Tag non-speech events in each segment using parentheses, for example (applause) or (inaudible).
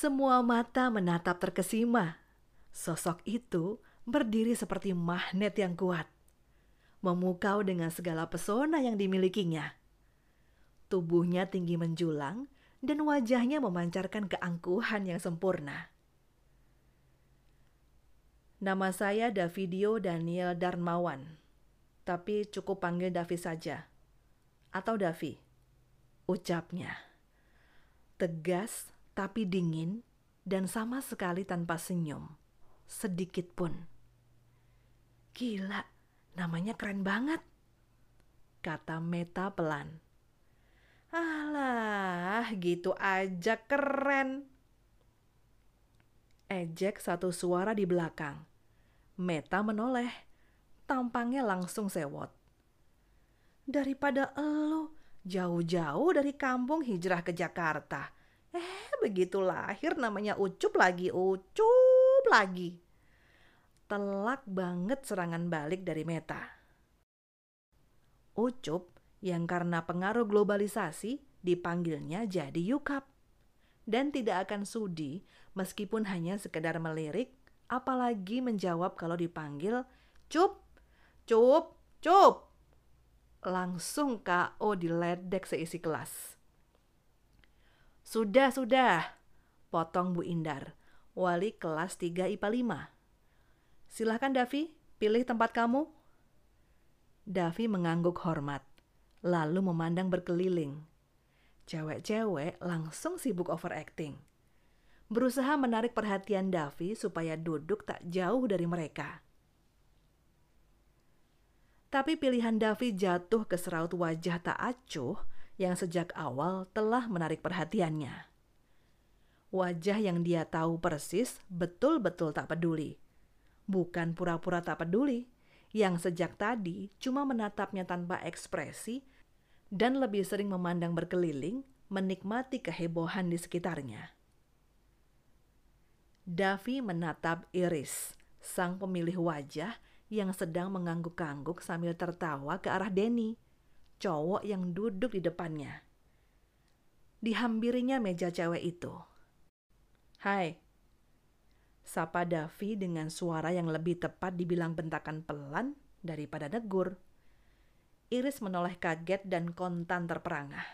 Semua mata menatap terkesima. Sosok itu berdiri seperti magnet yang kuat, memukau dengan segala pesona yang dimilikinya. Tubuhnya tinggi menjulang dan wajahnya memancarkan keangkuhan yang sempurna. Nama saya Davidio Daniel Darmawan, tapi cukup panggil Davi saja. Atau Davi, ucapnya. Tegas tapi dingin dan sama sekali tanpa senyum. Sedikit pun. Gila, namanya keren banget. Kata Meta pelan. Alah, gitu aja keren. Ejek satu suara di belakang. Meta menoleh. Tampangnya langsung sewot. Daripada elo, jauh-jauh dari kampung hijrah ke Jakarta Eh, begitu lahir namanya Ucup lagi, Ucup lagi. Telak banget serangan balik dari Meta. Ucup yang karena pengaruh globalisasi dipanggilnya jadi Yukap. Dan tidak akan sudi meskipun hanya sekedar melirik, apalagi menjawab kalau dipanggil Cup, Cup, Cup. Langsung KO diledek seisi kelas. Sudah, sudah. Potong Bu Indar, wali kelas 3 IPA 5. Silahkan Davi, pilih tempat kamu. Davi mengangguk hormat, lalu memandang berkeliling. Cewek-cewek langsung sibuk overacting. Berusaha menarik perhatian Davi supaya duduk tak jauh dari mereka. Tapi pilihan Davi jatuh ke seraut wajah tak acuh yang sejak awal telah menarik perhatiannya. Wajah yang dia tahu persis betul-betul tak peduli. Bukan pura-pura tak peduli, yang sejak tadi cuma menatapnya tanpa ekspresi dan lebih sering memandang berkeliling, menikmati kehebohan di sekitarnya. Davi menatap Iris, sang pemilih wajah yang sedang mengangguk-angguk sambil tertawa ke arah Denny cowok yang duduk di depannya. Dihampirinya meja cewek itu. Hai, sapa Davi dengan suara yang lebih tepat dibilang bentakan pelan daripada negur. Iris menoleh kaget dan kontan terperangah.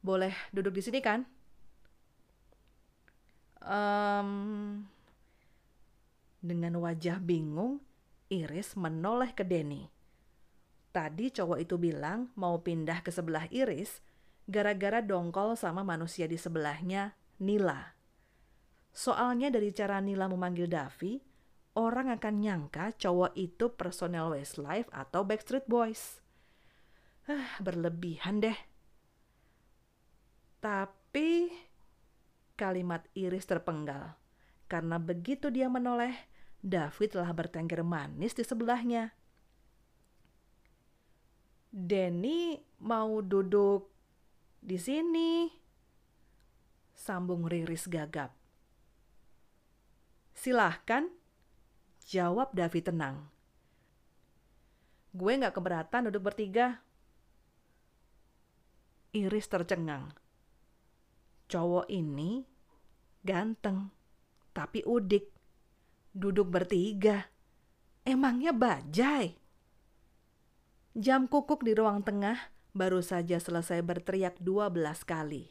Boleh duduk di sini kan? Um, dengan wajah bingung, Iris menoleh ke Denny. Tadi cowok itu bilang mau pindah ke sebelah Iris gara-gara dongkol sama manusia di sebelahnya, Nila. Soalnya dari cara Nila memanggil Davi, orang akan nyangka cowok itu personel Westlife atau Backstreet Boys. Ah, berlebihan deh. Tapi kalimat Iris terpenggal karena begitu dia menoleh, David telah bertengger manis di sebelahnya. Denny mau duduk di sini. Sambung Riris gagap. Silahkan, jawab Davi tenang. Gue gak keberatan duduk bertiga. Iris tercengang. Cowok ini ganteng, tapi udik. Duduk bertiga. Emangnya bajai? Jam kukuk di ruang tengah baru saja selesai berteriak 12 kali.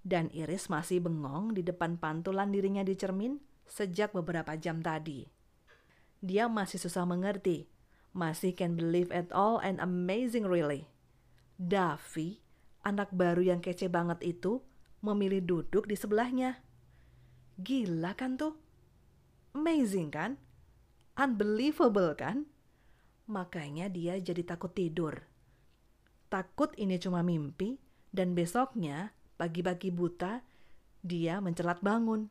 Dan Iris masih bengong di depan pantulan dirinya di cermin sejak beberapa jam tadi. Dia masih susah mengerti, masih can believe at all and amazing really. Davi, anak baru yang kece banget itu, memilih duduk di sebelahnya. Gila kan tuh? Amazing kan? Unbelievable kan? Makanya dia jadi takut tidur. Takut ini cuma mimpi, dan besoknya, pagi-pagi buta, dia mencelat bangun.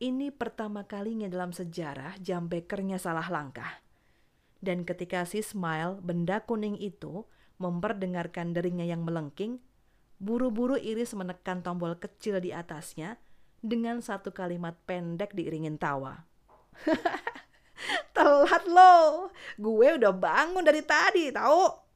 Ini pertama kalinya dalam sejarah jam bekernya salah langkah. Dan ketika si Smile, benda kuning itu, memperdengarkan deringnya yang melengking, buru-buru Iris menekan tombol kecil di atasnya dengan satu kalimat pendek diiringin tawa. (laughs) Telat lo. Gue udah bangun dari tadi, tahu?